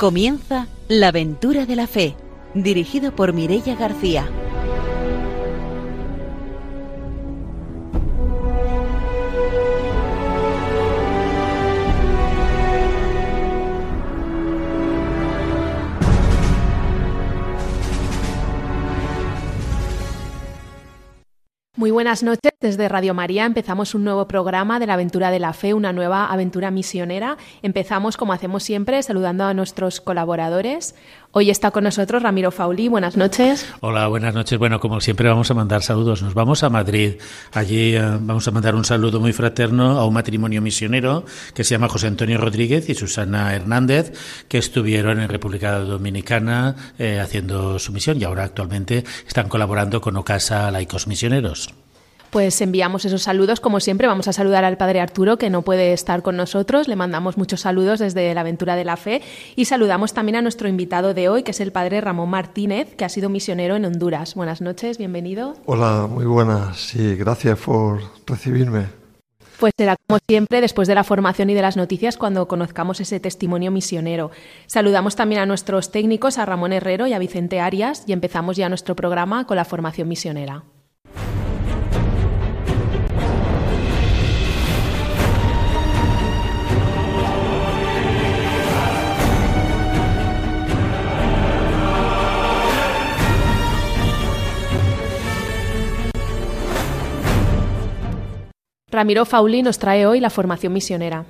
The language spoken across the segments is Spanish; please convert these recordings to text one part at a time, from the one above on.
Comienza La aventura de la fe, dirigido por Mirella García. Buenas noches. Desde Radio María empezamos un nuevo programa de la aventura de la fe, una nueva aventura misionera. Empezamos, como hacemos siempre, saludando a nuestros colaboradores. Hoy está con nosotros Ramiro Fauli. Buenas noches. Hola, buenas noches. Bueno, como siempre vamos a mandar saludos. Nos vamos a Madrid. Allí eh, vamos a mandar un saludo muy fraterno a un matrimonio misionero que se llama José Antonio Rodríguez y Susana Hernández, que estuvieron en República Dominicana eh, haciendo su misión y ahora actualmente están colaborando con Ocasa Laicos Misioneros pues enviamos esos saludos. Como siempre, vamos a saludar al Padre Arturo, que no puede estar con nosotros. Le mandamos muchos saludos desde la Aventura de la Fe. Y saludamos también a nuestro invitado de hoy, que es el Padre Ramón Martínez, que ha sido misionero en Honduras. Buenas noches, bienvenido. Hola, muy buenas. Sí, gracias por recibirme. Pues será como siempre después de la formación y de las noticias cuando conozcamos ese testimonio misionero. Saludamos también a nuestros técnicos, a Ramón Herrero y a Vicente Arias, y empezamos ya nuestro programa con la formación misionera. Ramiro Fauli nos trae hoy la formación misionera.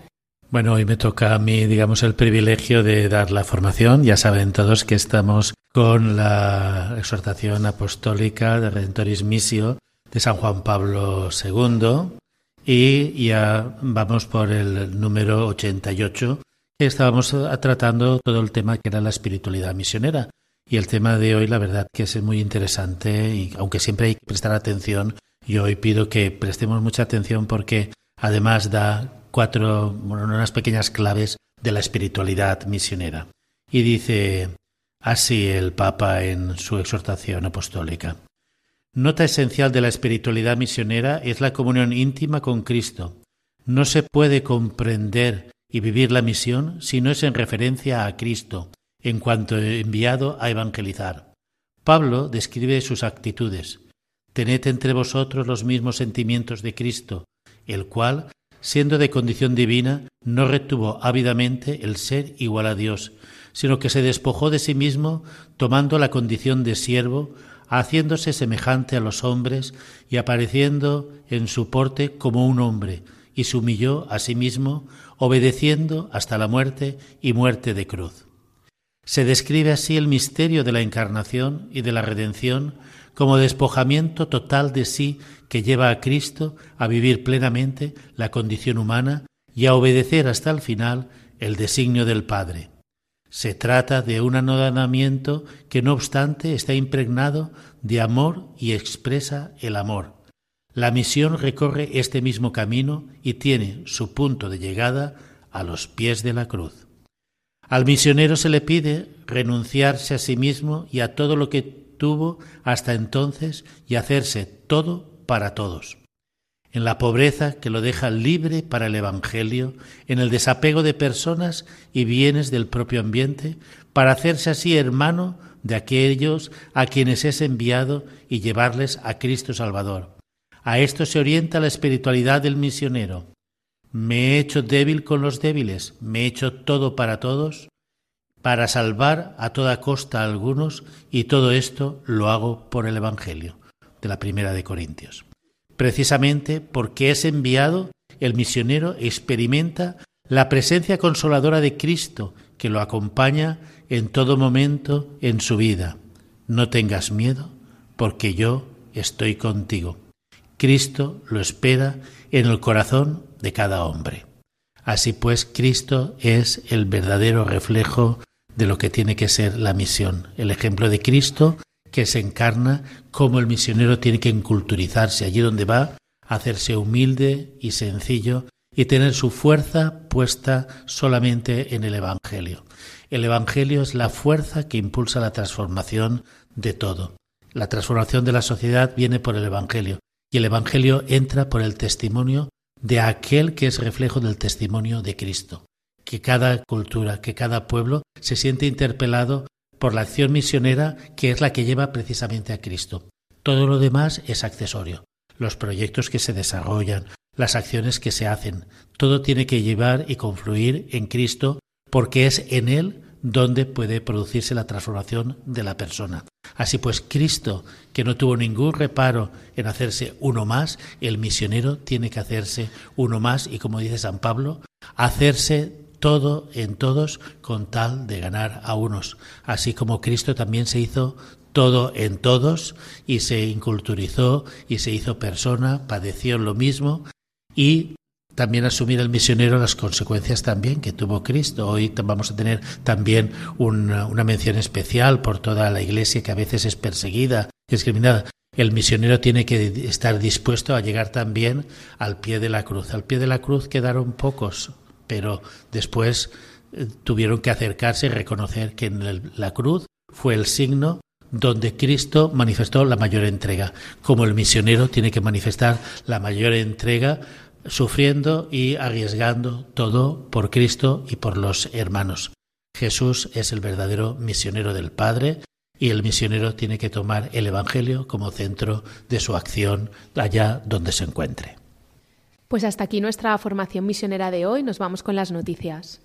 Bueno, hoy me toca a mí, digamos, el privilegio de dar la formación. Ya saben todos que estamos con la exhortación apostólica de Redentoris Missio de San Juan Pablo II y ya vamos por el número 88 que estábamos tratando todo el tema que era la espiritualidad misionera. Y el tema de hoy, la verdad, que es muy interesante y aunque siempre hay que prestar atención yo hoy pido que prestemos mucha atención porque además da cuatro, bueno, unas pequeñas claves de la espiritualidad misionera. Y dice así el Papa en su exhortación apostólica. Nota esencial de la espiritualidad misionera es la comunión íntima con Cristo. No se puede comprender y vivir la misión si no es en referencia a Cristo, en cuanto enviado a evangelizar. Pablo describe sus actitudes. Tened entre vosotros los mismos sentimientos de Cristo, el cual, siendo de condición divina, no retuvo ávidamente el ser igual a Dios, sino que se despojó de sí mismo, tomando la condición de siervo, haciéndose semejante a los hombres y apareciendo en su porte como un hombre, y se humilló a sí mismo, obedeciendo hasta la muerte y muerte de cruz. Se describe así el misterio de la encarnación y de la redención como despojamiento total de sí que lleva a Cristo a vivir plenamente la condición humana y a obedecer hasta el final el designio del Padre. Se trata de un anodamiento que no obstante está impregnado de amor y expresa el amor. La misión recorre este mismo camino y tiene su punto de llegada a los pies de la cruz. Al misionero se le pide renunciarse a sí mismo y a todo lo que tuvo hasta entonces y hacerse todo para todos. En la pobreza que lo deja libre para el Evangelio, en el desapego de personas y bienes del propio ambiente, para hacerse así hermano de aquellos a quienes es enviado y llevarles a Cristo Salvador. A esto se orienta la espiritualidad del misionero. Me he hecho débil con los débiles, me he hecho todo para todos, para salvar a toda costa a algunos y todo esto lo hago por el Evangelio de la primera de Corintios. Precisamente porque es enviado, el misionero experimenta la presencia consoladora de Cristo que lo acompaña en todo momento en su vida. No tengas miedo, porque yo estoy contigo. Cristo lo espera en el corazón de cada hombre. Así pues, Cristo es el verdadero reflejo de lo que tiene que ser la misión. El ejemplo de Cristo que se encarna como el misionero tiene que enculturizarse allí donde va, hacerse humilde y sencillo y tener su fuerza puesta solamente en el Evangelio. El Evangelio es la fuerza que impulsa la transformación de todo. La transformación de la sociedad viene por el Evangelio y el Evangelio entra por el testimonio de aquel que es reflejo del testimonio de Cristo que cada cultura, que cada pueblo se siente interpelado por la acción misionera que es la que lleva precisamente a Cristo. Todo lo demás es accesorio. Los proyectos que se desarrollan, las acciones que se hacen, todo tiene que llevar y confluir en Cristo porque es en Él donde puede producirse la transformación de la persona. Así pues, Cristo, que no tuvo ningún reparo en hacerse uno más, el misionero tiene que hacerse uno más y, como dice San Pablo, hacerse todo en todos con tal de ganar a unos, así como Cristo también se hizo todo en todos y se inculturizó y se hizo persona, padeció lo mismo y también asumir el misionero las consecuencias también que tuvo Cristo. Hoy vamos a tener también una, una mención especial por toda la iglesia que a veces es perseguida, discriminada. El misionero tiene que estar dispuesto a llegar también al pie de la cruz. Al pie de la cruz quedaron pocos, pero después eh, tuvieron que acercarse y reconocer que en la cruz fue el signo donde Cristo manifestó la mayor entrega, como el misionero tiene que manifestar la mayor entrega sufriendo y arriesgando todo por Cristo y por los hermanos. Jesús es el verdadero misionero del Padre y el misionero tiene que tomar el Evangelio como centro de su acción allá donde se encuentre. Pues hasta aquí nuestra formación misionera de hoy. Nos vamos con las noticias.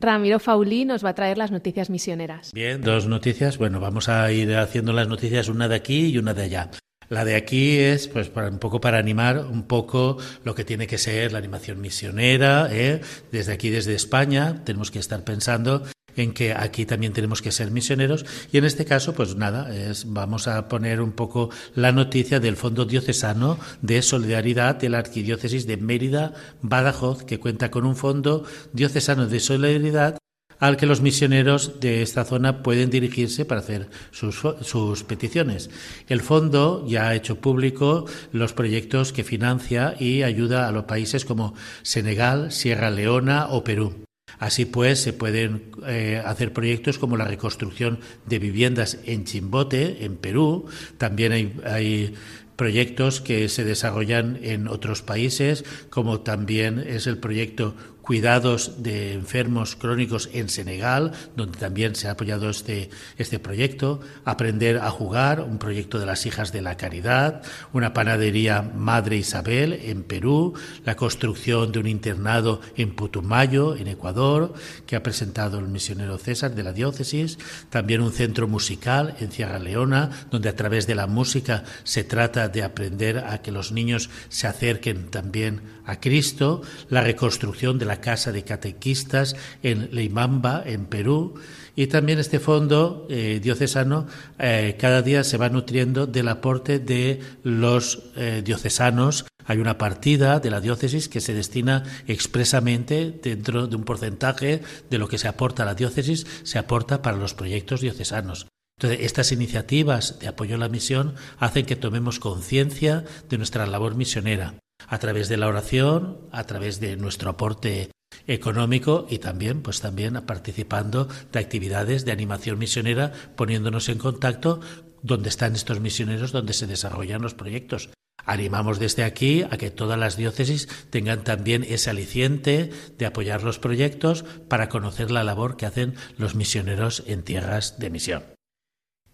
Ramiro Faulí nos va a traer las noticias misioneras. Bien, dos noticias. Bueno, vamos a ir haciendo las noticias una de aquí y una de allá. La de aquí es, pues, para, un poco para animar un poco lo que tiene que ser la animación misionera. ¿eh? Desde aquí, desde España, tenemos que estar pensando en que aquí también tenemos que ser misioneros y en este caso pues nada es, vamos a poner un poco la noticia del Fondo Diocesano de Solidaridad de la Arquidiócesis de Mérida Badajoz que cuenta con un fondo diocesano de solidaridad al que los misioneros de esta zona pueden dirigirse para hacer sus, sus, peticiones. El fondo ya ha hecho público los proyectos que financia y ayuda a los países como Senegal, Sierra Leona o Perú. Así pues, se pueden eh, hacer proyectos como la reconstrucción de viviendas en Chimbote, en Perú. También hay, hay proyectos que se desarrollan en otros países, como también es el proyecto cuidados de enfermos crónicos en Senegal, donde también se ha apoyado este, este proyecto, Aprender a jugar, un proyecto de las hijas de la caridad, una panadería Madre Isabel en Perú, la construcción de un internado en Putumayo, en Ecuador, que ha presentado el misionero César de la diócesis, también un centro musical en Sierra Leona, donde a través de la música se trata de aprender a que los niños se acerquen también a Cristo, la reconstrucción de la Casa de Catequistas en Leimamba, en Perú, y también este fondo eh, diocesano eh, cada día se va nutriendo del aporte de los eh, diocesanos. Hay una partida de la diócesis que se destina expresamente dentro de un porcentaje de lo que se aporta a la diócesis, se aporta para los proyectos diocesanos. Entonces, estas iniciativas de apoyo a la misión hacen que tomemos conciencia de nuestra labor misionera a través de la oración, a través de nuestro aporte económico y también pues también participando de actividades de animación misionera poniéndonos en contacto donde están estos misioneros donde se desarrollan los proyectos Animamos desde aquí a que todas las diócesis tengan también ese aliciente de apoyar los proyectos para conocer la labor que hacen los misioneros en tierras de misión.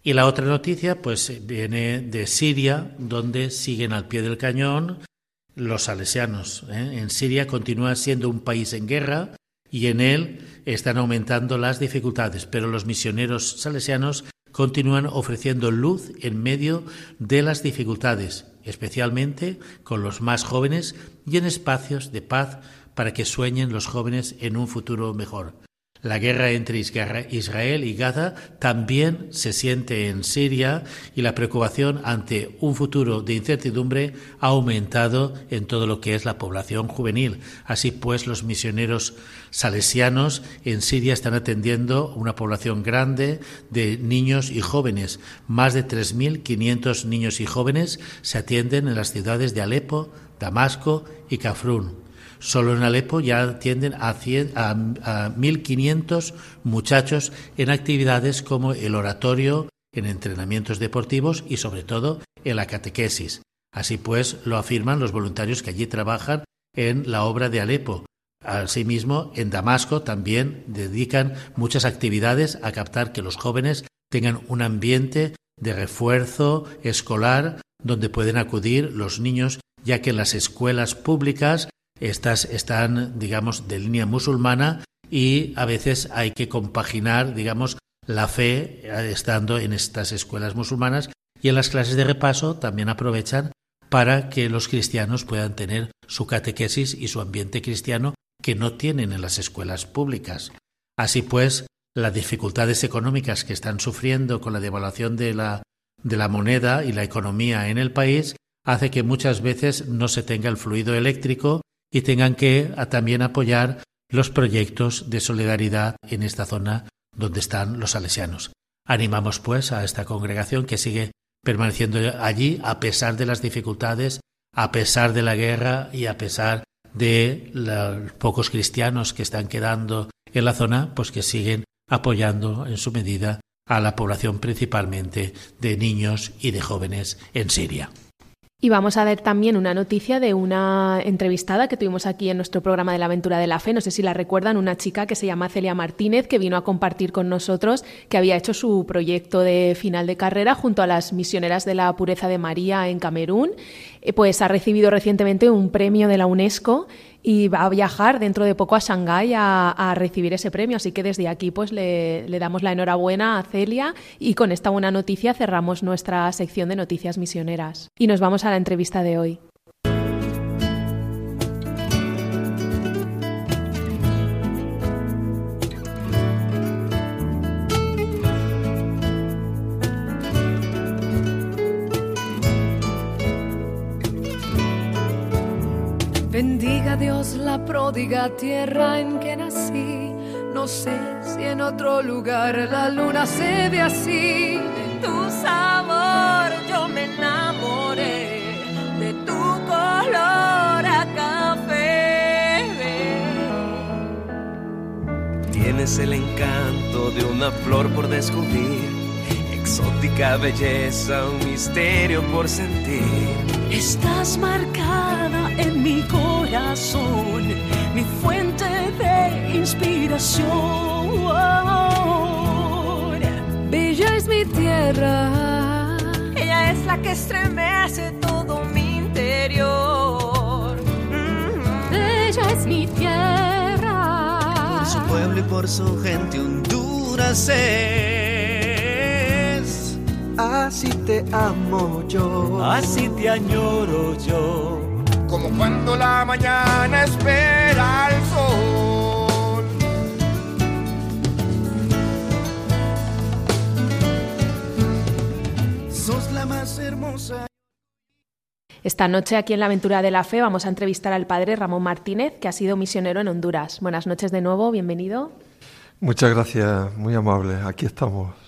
Y la otra noticia pues viene de Siria, donde siguen al pie del cañón los salesianos. ¿eh? En Siria continúa siendo un país en guerra y en él están aumentando las dificultades, pero los misioneros salesianos continúan ofreciendo luz en medio de las dificultades, especialmente con los más jóvenes y en espacios de paz para que sueñen los jóvenes en un futuro mejor. La guerra entre Israel y Gaza también se siente en Siria y la preocupación ante un futuro de incertidumbre ha aumentado en todo lo que es la población juvenil. Así pues, los misioneros salesianos en Siria están atendiendo una población grande de niños y jóvenes. Más de 3.500 niños y jóvenes se atienden en las ciudades de Alepo, Damasco y Cafrún. Solo en Alepo ya atienden a, 1.500 muchachos en actividades como el oratorio, en entrenamientos deportivos y sobre todo en la catequesis. Así pues, lo afirman los voluntarios que allí trabajan en la obra de Alepo. Asimismo, en Damasco también dedican muchas actividades a captar que los jóvenes tengan un ambiente de refuerzo escolar donde pueden acudir los niños, ya que en las escuelas públicas estas están, digamos, de línea musulmana y a veces hay que compaginar, digamos, la fe eh, estando en estas escuelas musulmanas y en las clases de repaso también aprovechan para que los cristianos puedan tener su catequesis y su ambiente cristiano que no tienen en las escuelas públicas. Así pues, las dificultades económicas que están sufriendo con la devaluación de la, de la moneda y la economía en el país hace que muchas veces no se tenga el fluido eléctrico y tengan que también apoyar los proyectos de solidaridad en esta zona donde están los salesianos. Animamos pues a esta congregación que sigue permaneciendo allí a pesar de las dificultades, a pesar de la guerra y a pesar de los pocos cristianos que están quedando en la zona, pues que siguen apoyando en su medida a la población principalmente de niños y de jóvenes en Siria. Y vamos a ver también una noticia de una entrevistada que tuvimos aquí en nuestro programa de la aventura de la fe. No sé si la recuerdan, una chica que se llama Celia Martínez, que vino a compartir con nosotros que había hecho su proyecto de final de carrera junto a las misioneras de la pureza de María en Camerún. Eh, pues ha recibido recientemente un premio de la UNESCO y va a viajar dentro de poco a Shanghái a, recibir ese premio. Así que desde aquí pues le, le, damos la enhorabuena a Celia y con esta buena noticia cerramos nuestra sección de noticias misioneras. Y nos vamos a la entrevista de hoy. Dios la pródiga tierra en que nací. No sé si en otro lugar la luna se ve así. De tu sabor yo me enamoré, de tu color a café. Tienes el encanto de una flor por descubrir, exótica belleza, un misterio por sentir. Estás marcada en mi corazón, mi fuente de inspiración. Bella es mi tierra, ella es la que estremece todo mi interior. Bella es mi tierra, por su pueblo y por su gente Honduras es. Así te amo yo, así te añoro yo como cuando la mañana espera al sol. Sos la más hermosa. Esta noche aquí en la Aventura de la Fe vamos a entrevistar al padre Ramón Martínez, que ha sido misionero en Honduras. Buenas noches de nuevo, bienvenido. Muchas gracias, muy amable. Aquí estamos.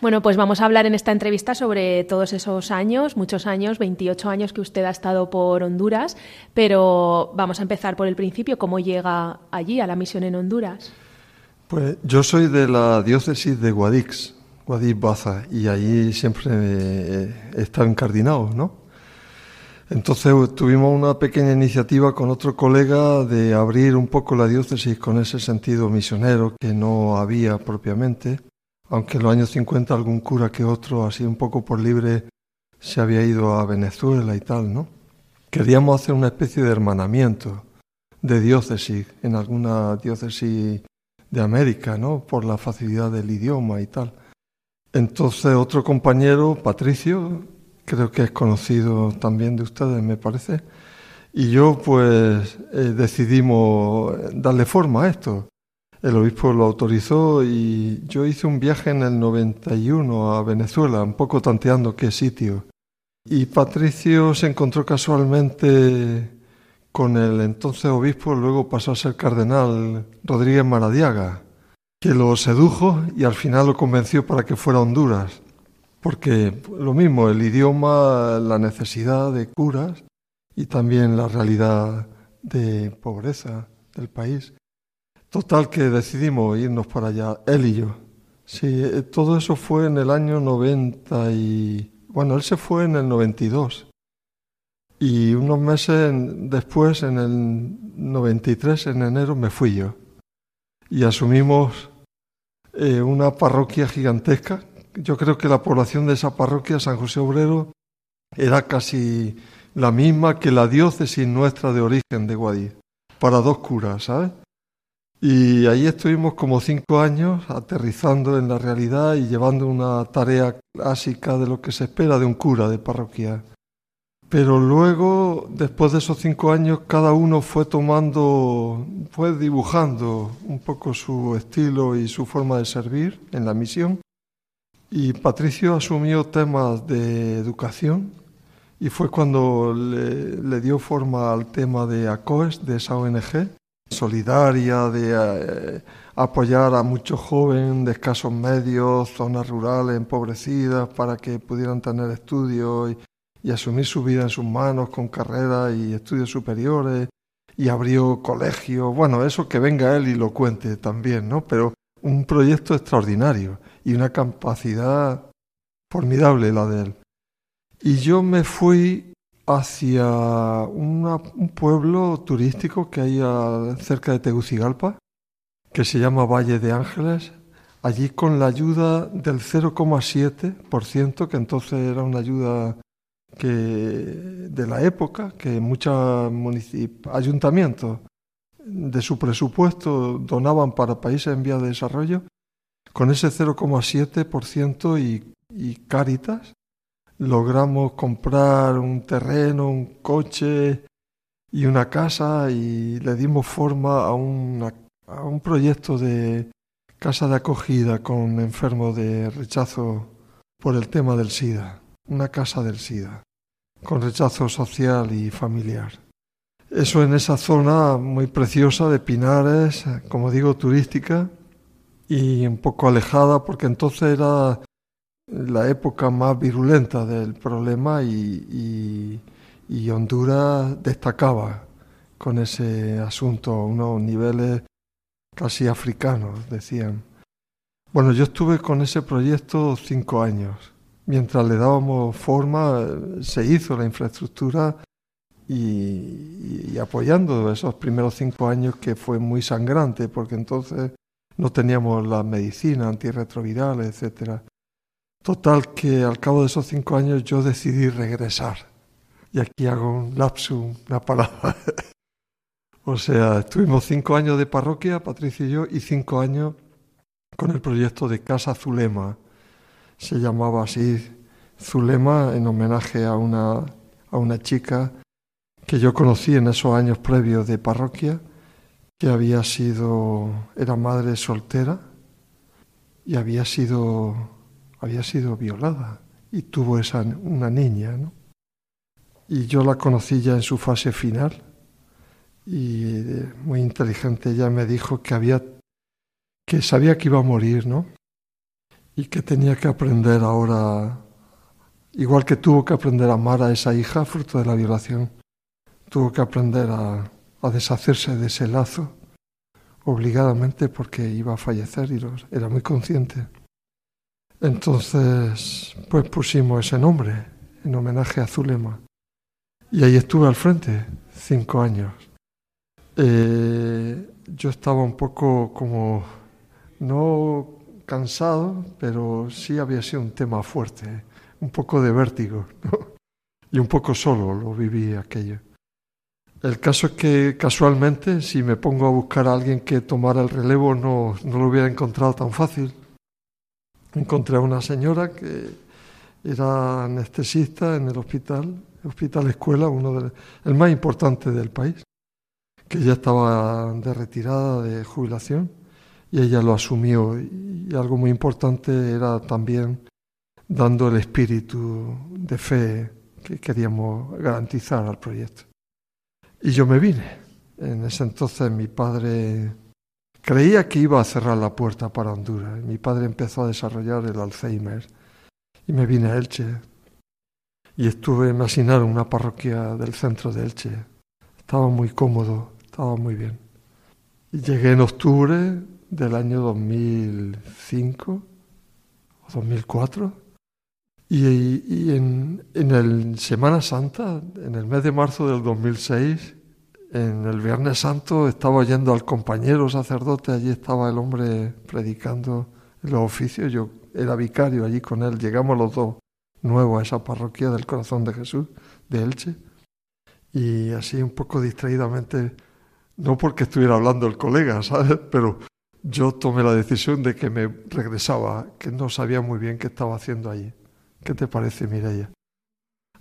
Bueno, pues vamos a hablar en esta entrevista sobre todos esos años, muchos años, 28 años que usted ha estado por Honduras, pero vamos a empezar por el principio, ¿cómo llega allí a la misión en Honduras? Pues yo soy de la diócesis de Guadix, Guadix Baza, y allí siempre he estado encardinado, ¿no? Entonces tuvimos una pequeña iniciativa con otro colega de abrir un poco la diócesis con ese sentido misionero que no había propiamente aunque en los años 50 algún cura que otro, así un poco por libre, se había ido a Venezuela y tal, ¿no? Queríamos hacer una especie de hermanamiento de diócesis en alguna diócesis de América, ¿no? Por la facilidad del idioma y tal. Entonces otro compañero, Patricio, creo que es conocido también de ustedes, me parece, y yo pues eh, decidimos darle forma a esto. El obispo lo autorizó y yo hice un viaje en el 91 a Venezuela, un poco tanteando qué sitio. Y Patricio se encontró casualmente con el entonces obispo, luego pasó a ser cardenal Rodríguez Maradiaga, que lo sedujo y al final lo convenció para que fuera a Honduras. Porque lo mismo, el idioma, la necesidad de curas y también la realidad de pobreza del país. Total que decidimos irnos para allá, él y yo. Sí, eh, todo eso fue en el año 90 y... Bueno, él se fue en el 92. Y unos meses después, en el 93, en enero, me fui yo. Y asumimos eh, una parroquia gigantesca. Yo creo que la población de esa parroquia, San José Obrero, era casi la misma que la diócesis nuestra de origen de Guadix, para dos curas, ¿sabes? Y ahí estuvimos como cinco años aterrizando en la realidad y llevando una tarea clásica de lo que se espera de un cura de parroquia. Pero luego, después de esos cinco años, cada uno fue tomando, fue dibujando un poco su estilo y su forma de servir en la misión. Y Patricio asumió temas de educación y fue cuando le, dio forma al tema de ACOES, de esa ONG, solidaria, de eh, apoyar a muchos jóvenes de escasos medios, zonas rurales empobrecidas, para que pudieran tener estudios y asumir su vida en sus manos con carreras y estudios superiores y abrió colegios. Bueno, eso que venga él y lo cuente también, ¿no? Pero un proyecto extraordinario y una capacidad formidable la de él. Y yo me fui hacia un pueblo turístico que hay cerca de Tegucigalpa, que se llama Valle de Ángeles, allí con la ayuda del 0,7%, que entonces era una ayuda que de la época que muchos ayuntamientos de su presupuesto donaban para países en vía de desarrollo, con ese 0,7% y, y Cáritas logramos comprar un terreno, un coche y una casa y le dimos forma a, a un proyecto de casa de acogida con enfermos de rechazo por el tema del SIDA, una casa del SIDA con rechazo social y familiar. Eso en esa zona muy preciosa de Pinares, como digo, turística y un poco alejada porque entonces era la época más virulenta del problema y, Honduras destacaba con ese asunto unos niveles casi africanos, decían. Bueno, yo estuve con ese proyecto cinco años mientras le dábamos forma, se hizo la infraestructura y, apoyando esos primeros cinco años que fue muy sangrante, porque entonces no teníamos la medicina antirretroviral, etcétera. Total que al cabo de esos cinco años yo decidí regresar. Y aquí hago un lapsum, una palabra. o sea, estuvimos cinco años de parroquia, Patricia y yo, y cinco años con el proyecto de Casa Zulema, se llamaba así Zulema en homenaje a una, a una chica que yo conocí en esos años previos de parroquia, que había sido, era madre soltera y había sido, había sido violada y tuvo esa, una niña, ¿no? Y yo la conocí ya en su fase final y eh, muy inteligente ella me dijo que había, que sabía que iba a morir, ¿no? y que tenía que aprender ahora, igual que tuvo que aprender a amar a esa hija fruto de la violación, tuvo que aprender a, deshacerse de ese lazo obligadamente porque iba a fallecer y era muy consciente. Entonces, pues pusimos ese nombre en homenaje a Zulema. Y ahí estuve al frente, cinco años. Eh, yo estaba un poco como, no cansado, pero sí había sido un tema fuerte, un poco de vértigo, y un poco solo lo viví aquello. El caso es que casualmente, si me pongo a buscar a alguien que tomara el relevo, no, no lo hubiera encontrado tan fácil. Encontré a una señora que era anestesista en el hospital, hospital escuela, uno del el más importante del país, que ya estaba de retirada de jubilación y ella lo asumió. Y algo muy importante era también dando el espíritu de fe que queríamos garantizar al proyecto. Y yo me vine. En ese entonces mi padre creía que iba a cerrar la puerta para Honduras. Mi padre empezó a desarrollar el Alzheimer y me vine a Elche. Y estuve, me asignaron una parroquia del centro de Elche. Estaba muy cómodo, estaba muy bien. Y llegué en octubre del año 2005 o 2004. Y, en, en el Semana Santa, en el mes de marzo del 2006, en el Viernes Santo estaba oyendo al compañero sacerdote, allí estaba el hombre predicando los oficios, yo era vicario allí con él, llegamos los dos nuevos a esa parroquia del corazón de Jesús, de Elche, y así un poco distraídamente, no porque estuviera hablando el colega, ¿sabes? Pero yo tomé la decisión de que me regresaba, que no sabía muy bien qué estaba haciendo allí. ¿Qué te parece, Mireia?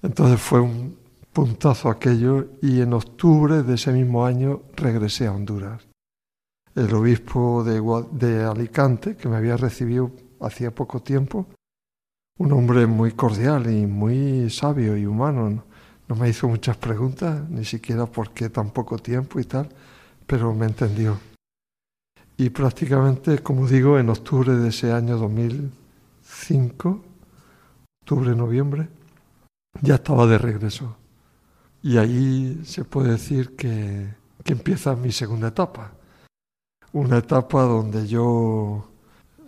Entonces fue un, puntazo aquello y en octubre de ese mismo año regresé a Honduras. El obispo de, de Alicante, que me había recibido hacía poco tiempo, un hombre muy cordial y muy sabio y humano, no me hizo muchas preguntas, ni siquiera por qué tan poco tiempo y tal, pero me entendió. Y prácticamente, como digo, en octubre de ese año 2005, octubre-noviembre, ya estaba de regreso. Y ahí se puede decir que, que empieza mi segunda etapa. Una etapa donde yo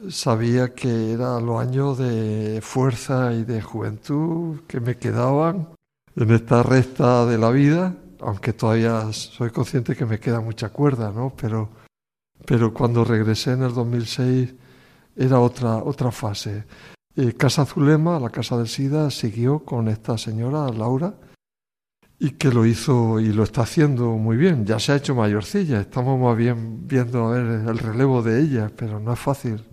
sabía que eran los años de fuerza y de juventud que me quedaban en esta recta de la vida, aunque todavía soy consciente que me queda mucha cuerda, ¿no? Pero, pero cuando regresé en el 2006 era otra, otra fase. Eh, casa Zulema, la Casa del SIDA, siguió con esta señora, Laura, y que lo hizo y lo está haciendo muy bien. Ya se ha hecho mayorcilla, estamos más bien viendo ver el relevo de ella, pero no es fácil.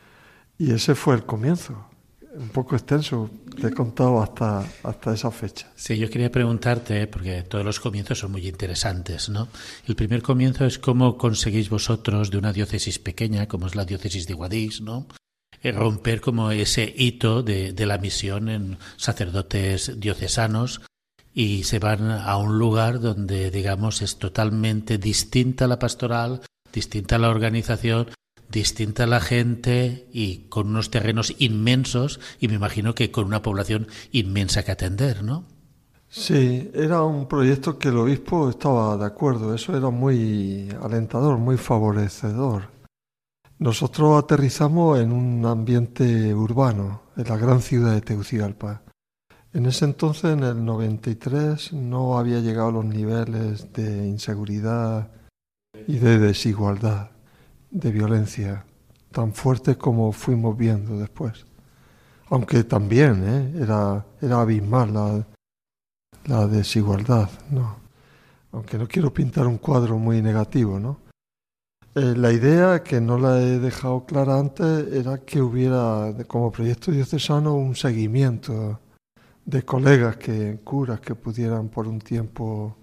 Y ese fue el comienzo, un poco extenso, te he contado hasta, hasta esa fecha. Sí, yo quería preguntarte, porque todos los comienzos son muy interesantes, ¿no? El primer comienzo es cómo conseguís vosotros de una diócesis pequeña, como es la diócesis de Guadix, ¿no? Eh, romper como ese hito de, de la misión en sacerdotes diocesanos y se van a un lugar donde, digamos, es totalmente distinta la pastoral, distinta la organización, distinta la gente y con unos terrenos inmensos y me imagino que con una población inmensa que atender, ¿no? Sí, era un proyecto que el obispo estaba de acuerdo, eso era muy alentador, muy favorecedor. Nosotros aterrizamos en un ambiente urbano, en la gran ciudad de Tegucigalpa. En ese entonces, en el 93, no había llegado a los niveles de inseguridad y de desigualdad, de violencia, tan fuertes como fuimos viendo después. Aunque también ¿eh? era, era abismal la, la desigualdad, ¿no? Aunque no quiero pintar un cuadro muy negativo, ¿no? Eh, la idea, que no la he dejado clara antes, era que hubiera, como proyecto diocesano, un seguimiento de colegas que curas que pudieran por un tiempo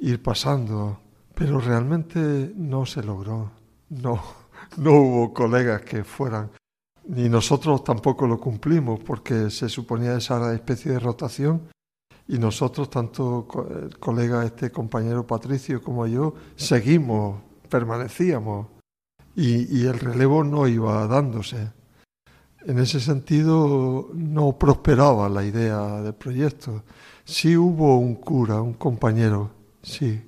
ir pasando, pero realmente no se logró. No, no hubo colegas que fueran, ni nosotros tampoco lo cumplimos porque se suponía esa especie de rotación y nosotros, tanto el colega, este compañero Patricio como yo, seguimos, permanecíamos y, y el relevo no iba dándose. En ese sentido no prosperaba la idea del proyecto. Sí hubo un cura, un compañero, sí.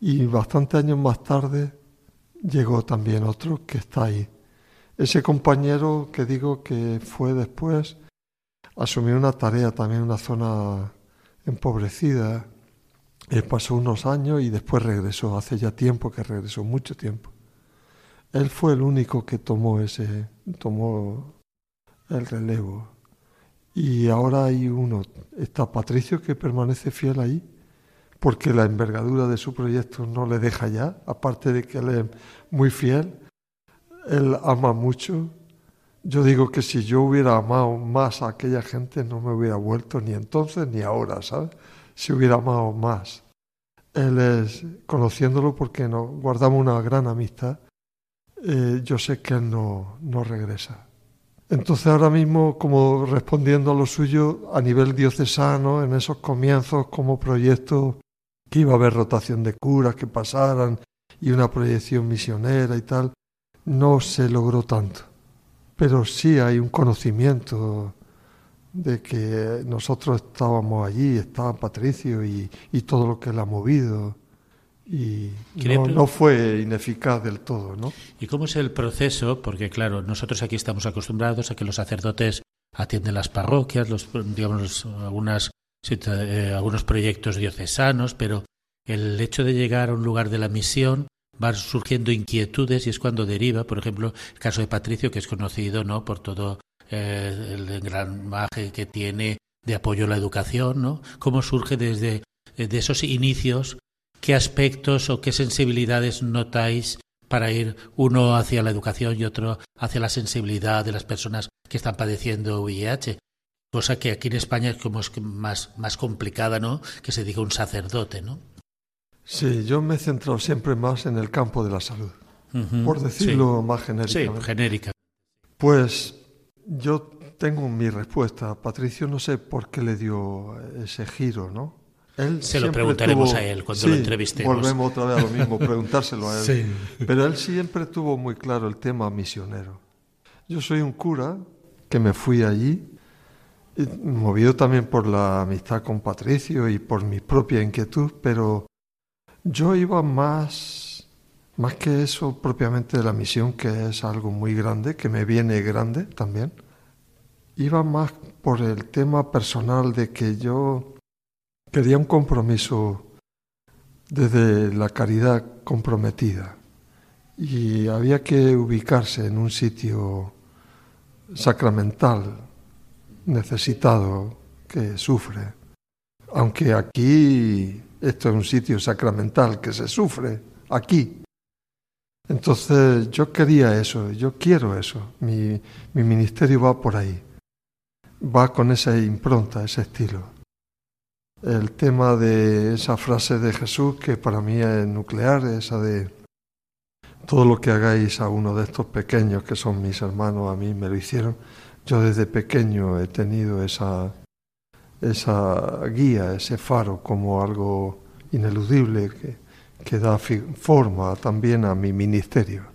Y bastantes años más tarde llegó también otro que está ahí. Ese compañero que digo que fue después, asumió una tarea también una zona empobrecida. Él pasó unos años y después regresó, hace ya tiempo que regresó, mucho tiempo. Él fue el único que tomó ese, tomó el relevo. Y ahora hay uno, está Patricio, que permanece fiel ahí, porque la envergadura de su proyecto no le deja ya, aparte de que él es muy fiel, él ama mucho. Yo digo que si yo hubiera amado más a aquella gente, no me hubiera vuelto ni entonces ni ahora, ¿sabes? Si hubiera amado más. Él es, conociéndolo porque nos guardamos una gran amistad, eh, yo sé que él no, no regresa. Entonces ahora mismo, como respondiendo a lo suyo, a nivel diocesano, en esos comienzos como proyecto que iba a haber rotación de curas que pasaran y una proyección misionera y tal, no se logró tanto. Pero sí hay un conocimiento de que nosotros estábamos allí, estaba Patricio y, y todo lo que él ha movido y no, no, fue ineficaz del todo, ¿no? ¿Y cómo es el proceso? Porque claro, nosotros aquí estamos acostumbrados a que los sacerdotes atienden las parroquias, los digamos algunas eh, algunos proyectos diocesanos, pero el hecho de llegar a un lugar de la misión van surgiendo inquietudes y es cuando deriva, por ejemplo, el caso de Patricio, que es conocido, ¿no? Por todo eh, el gran maje que tiene de apoyo a la educación, ¿no? Cómo surge desde de esos inicios ¿Qué aspectos o qué sensibilidades notáis para ir uno hacia la educación y otro hacia la sensibilidad de las personas que están padeciendo VIH? Cosa que aquí en España es como es más, más complicada, ¿no? Que se diga un sacerdote, ¿no? Sí, yo me he centrado siempre más en el campo de la salud, por decirlo más genérica. Sí, genérica. Pues yo tengo mi respuesta. Patricio no sé por qué le dio ese giro, ¿no? Se lo preguntaremos a él cuando lo entrevistemos. Volvemos otra vez a lo mismo, preguntárselo a él. Pero él siempre tuvo muy claro el tema misionero. Yo soy un cura que me fui allí, movido también por la amistad con Patricio y por mi propia inquietud, pero yo iba más, más que eso propiamente de la misión, que es algo muy grande, que me viene grande también. Iba más por el tema personal de que yo quería un compromiso desde la caridad comprometida y había que ubicarse en un sitio sacramental, necesitado, que sufre. Aunque aquí esto es un sitio sacramental que se sufre, aquí. Entonces yo quería eso, yo quiero eso, mi, mi ministerio va por ahí, va con esa impronta, ese estilo el tema de esa frase de Jesús que para mí es nuclear, esa de todo lo que hagáis a uno de estos pequeños que son mis hermanos, a mí me lo hicieron. Yo desde pequeño he tenido esa, esa guía, ese faro como algo ineludible que, que da forma también a mi ministerio.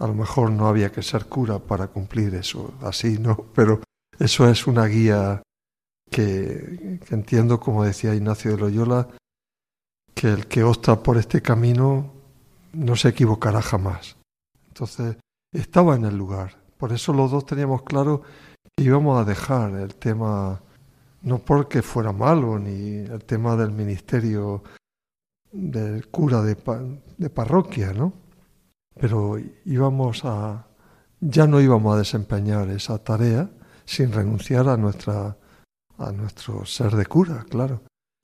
A lo mejor no había que ser cura para cumplir eso así, ¿no? Pero eso es una guía que, entiendo, como decía Ignacio de Loyola, que el que opta por este camino no se equivocará jamás. Entonces, estaba en el lugar. Por eso los dos teníamos claro que íbamos a dejar el tema, no porque fuera malo, ni el tema del ministerio del cura de, de parroquia, ¿no? Pero íbamos a, ya no íbamos a desempeñar esa tarea sin renunciar a nuestra a nuestro ser de cura, claro.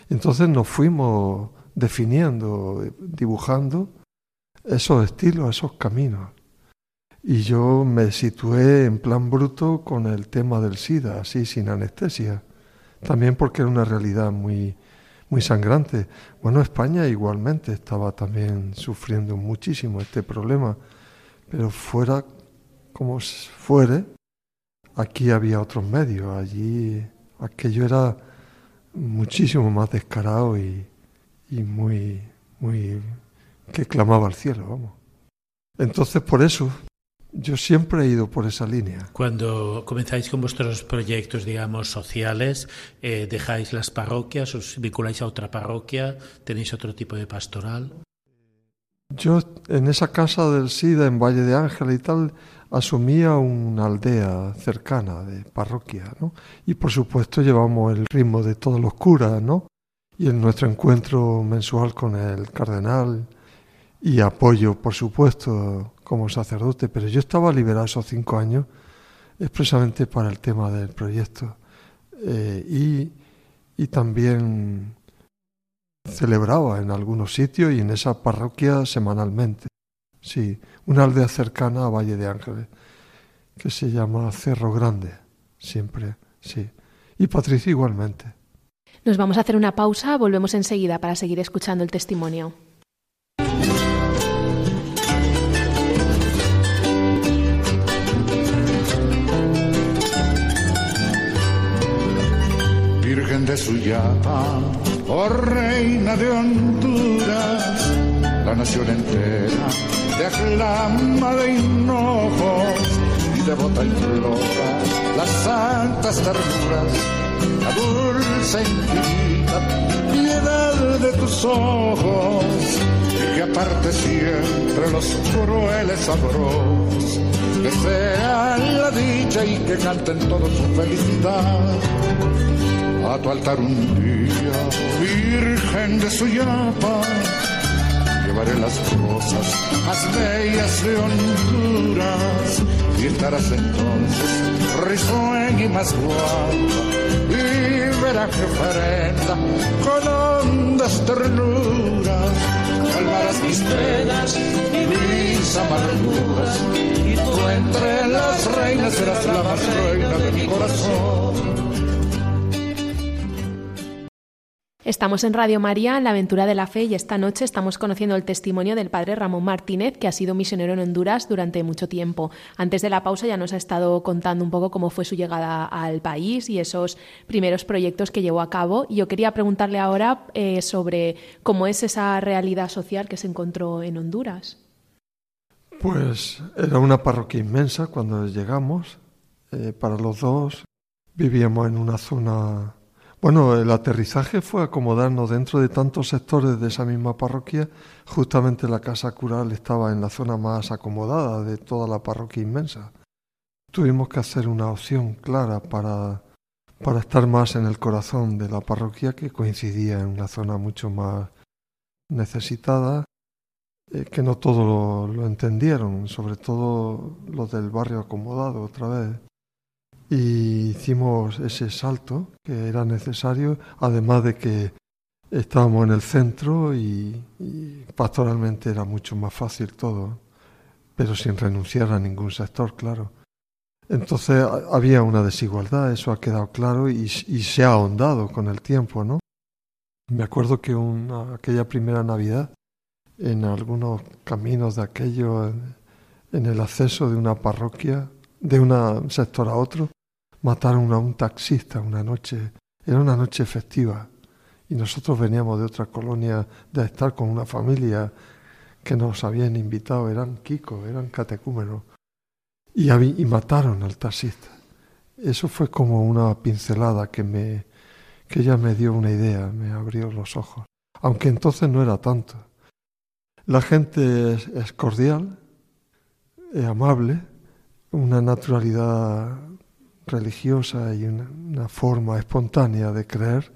Entonces nos fuimos definiendo, dibujando esos estilos, esos caminos. Y yo me situé en plan bruto con el tema del SIDA, así sin anestesia. También porque era una realidad muy, muy sangrante. Bueno, España igualmente estaba también sufriendo muchísimo este problema, pero fuera como fuere, aquí había otros medios, allí aquello era muchísimo más descarado y, muy, muy, que clamaba al cielo, vamos. Entonces, por eso, yo siempre he ido por esa línea. Cuando comenzáis con vuestros proyectos, digamos, sociales, eh, ¿dejáis las parroquias, os vinculáis a otra parroquia, tenéis otro tipo de pastoral? Yo en esa casa del SIDA en Valle de Ángel y tal, asumía una aldea cercana de parroquia, ¿no? Y por supuesto llevamos el ritmo de todos los curas, ¿no? Y en nuestro encuentro mensual con el cardenal y apoyo, por supuesto, como sacerdote, pero yo estaba liberado esos cinco años expresamente para el tema del proyecto eh, y, y también celebraba en algunos sitios y en esa parroquia semanalmente sí, una aldea cercana a Valle de Ángeles, que se llama Cerro Grande, siempre, sí. Y Patricia igualmente. Nos vamos a hacer una pausa, volvemos enseguida para seguir escuchando el testimonio. Virgen de Suyapa, oh reina de Honduras, la nación entera te aclama de hinojos y devota implora las santas ternuras, la dulce infinita piedad de tus ojos, y que aparte siempre los crueles sabros, que sea la dicha y que canten todos su felicidad. A tu altar un día, Virgen de Suyapa, llevaré las cosas más bellas de Honduras. Y estarás entonces risueña y más guapa y verás que ofrenda con hondas ternuras. Calmarás mis penas y mis amarguras y tú entre las reinas serás la más reina de mi corazón Estamos en Radio María, en la aventura de la fe, y esta noche estamos conociendo el testimonio del padre Ramón Martínez, que ha sido misionero en Honduras durante mucho tiempo. Antes de la pausa ya nos ha estado contando un poco cómo fue su llegada al país y esos primeros proyectos que llevó a cabo. Y yo quería preguntarle ahora eh, sobre cómo es esa realidad social que se encontró en Honduras. Pues era una parroquia inmensa cuando llegamos. Eh, para los dos vivíamos en una zona bueno, el aterrizaje fue acomodarnos dentro de tantos sectores de esa misma parroquia. Justamente la casa cural estaba en la zona más acomodada de toda la parroquia inmensa. Tuvimos que hacer una opción clara para, para estar más en el corazón de la parroquia que coincidía en una zona mucho más necesitada, eh, que no todos lo entendieron, sobre todo los del barrio acomodado otra vez y hicimos ese salto que era necesario, además de que estábamos en el centro y, pastoralmente era mucho más fácil todo, pero sin renunciar a ningún sector, claro. Entonces había una desigualdad, eso ha quedado claro y, se ha ahondado con el tiempo, ¿no? Me acuerdo que una, aquella primera Navidad, en algunos caminos de aquello, en el acceso de una parroquia, de un sector a otro, mataron a un taxista una noche, era una noche festiva, y nosotros veníamos de otra colonia de estar con una familia que nos habían invitado, eran Kiko, eran catecúmenos, y, y mataron al taxista. Eso fue como una pincelada que me que ella me dio una idea, me abrió los ojos, aunque entonces no era tanto. La gente es, es cordial, es amable, una naturalidad religiosa y una, forma espontánea de creer,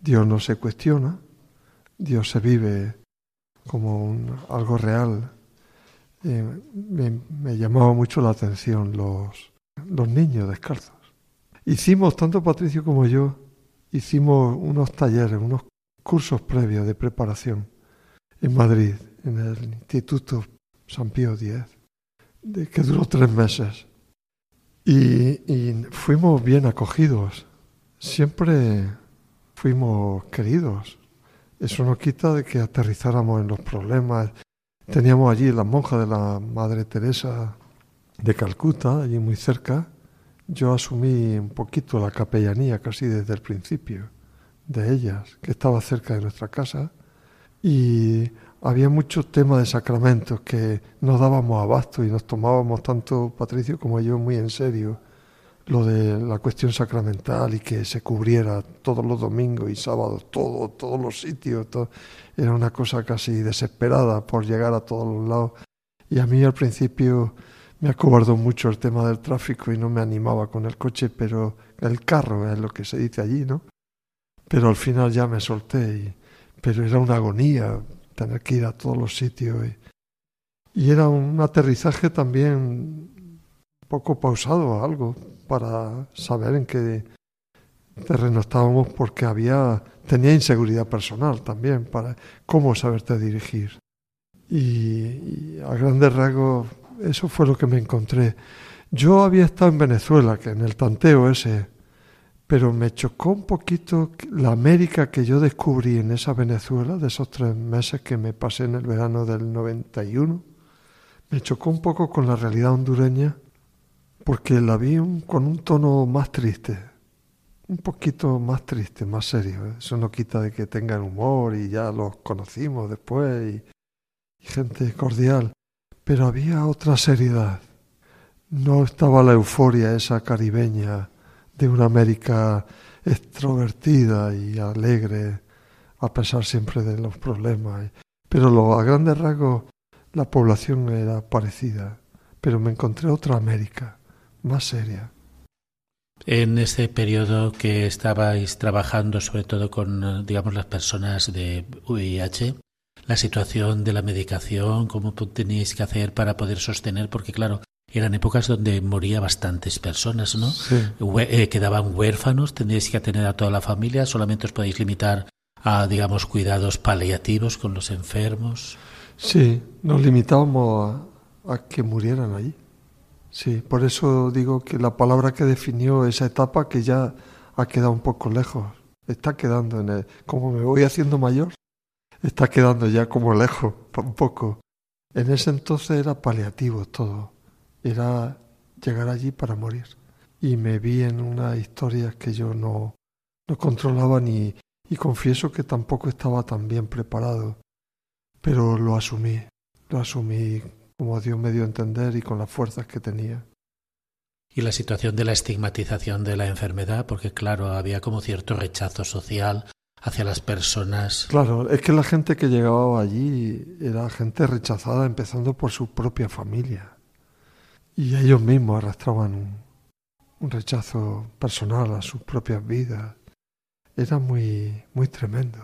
Dios no se cuestiona, Dios se vive como algo real. Eh, me, llamaba mucho la atención los, los niños descalzos. Hicimos, tanto Patricio como yo, hicimos unos talleres, unos cursos previos de preparación en Madrid, en el Instituto San Pío X, de, que duró tres meses. Y, fuimos bien acogidos, siempre fuimos queridos. Eso no quita de que aterrizáramos en los problemas. Teníamos allí la monja de la Madre Teresa de Calcuta, allí muy cerca. Yo asumí un poquito la capellanía casi desde el principio de ellas, que estaba cerca de nuestra casa. Y había muchos temas de sacramentos que nos dábamos abasto y nos tomábamos tanto Patricio como yo muy en serio lo de la cuestión sacramental y que se cubriera todos los domingos y sábados, todo, todos los sitios. Era una cosa casi desesperada por llegar a todos los lados. Y a mí al principio me acobardó mucho el tema del tráfico y no me animaba con el coche, pero el carro es lo que se dice allí, ¿no? Pero al final ya me solté, pero era una agonía tener que ir a todos los sitios. Y, era un aterrizaje también poco pausado, algo, para saber en qué terreno estábamos, porque había, tenía inseguridad personal también, para cómo saberte dirigir. Y, a grandes rasgos, eso fue lo que me encontré. Yo había estado en Venezuela, que en el tanteo ese, pero me chocó un poquito la América que yo descubrí en esa Venezuela, de esos tres meses que me pasé en el verano del 91. Me chocó un poco con la realidad hondureña porque la vi con un tono más triste, un poquito más triste, más serio. ¿eh? Eso no quita de que tengan humor y ya los conocimos después y gente cordial. Pero había otra seriedad. No estaba la euforia esa caribeña de una América extrovertida y alegre, a pesar siempre de los problemas. Pero lo, a grandes rasgos la población era parecida, pero me encontré otra América, más seria. En ese periodo que estabais trabajando sobre todo con, digamos, las personas de VIH, la situación de la medicación, cómo tenéis que hacer para poder sostener, porque claro, eran épocas donde moría bastantes personas, ¿no? Eh, quedaban huérfanos, tenéis que atender a toda la familia, solamente os podéis limitar a, digamos, cuidados paliativos con los enfermos. Sí, nos limitábamos a, a que murieran allí. Sí, por eso digo que la palabra que definió esa etapa que ya ha quedado un poco lejos, está quedando en el, como me voy haciendo mayor, está quedando ya como lejos, un poco. En ese entonces era paliativo todo era llegar allí para morir. Y me vi en una historia que yo no, no controlaba ni, y confieso que tampoco estaba tan bien preparado. Pero lo asumí, lo asumí como Dios me dio a entender y con las fuerzas que tenía. Y la situación de la estigmatización de la enfermedad, porque claro, había como cierto rechazo social hacia las personas. Claro, es que la gente que llegaba allí era gente rechazada, empezando por su propia familia. Y ellos mismos arrastraban un, rechazo personal a sus propias vidas. Era muy, muy tremendo.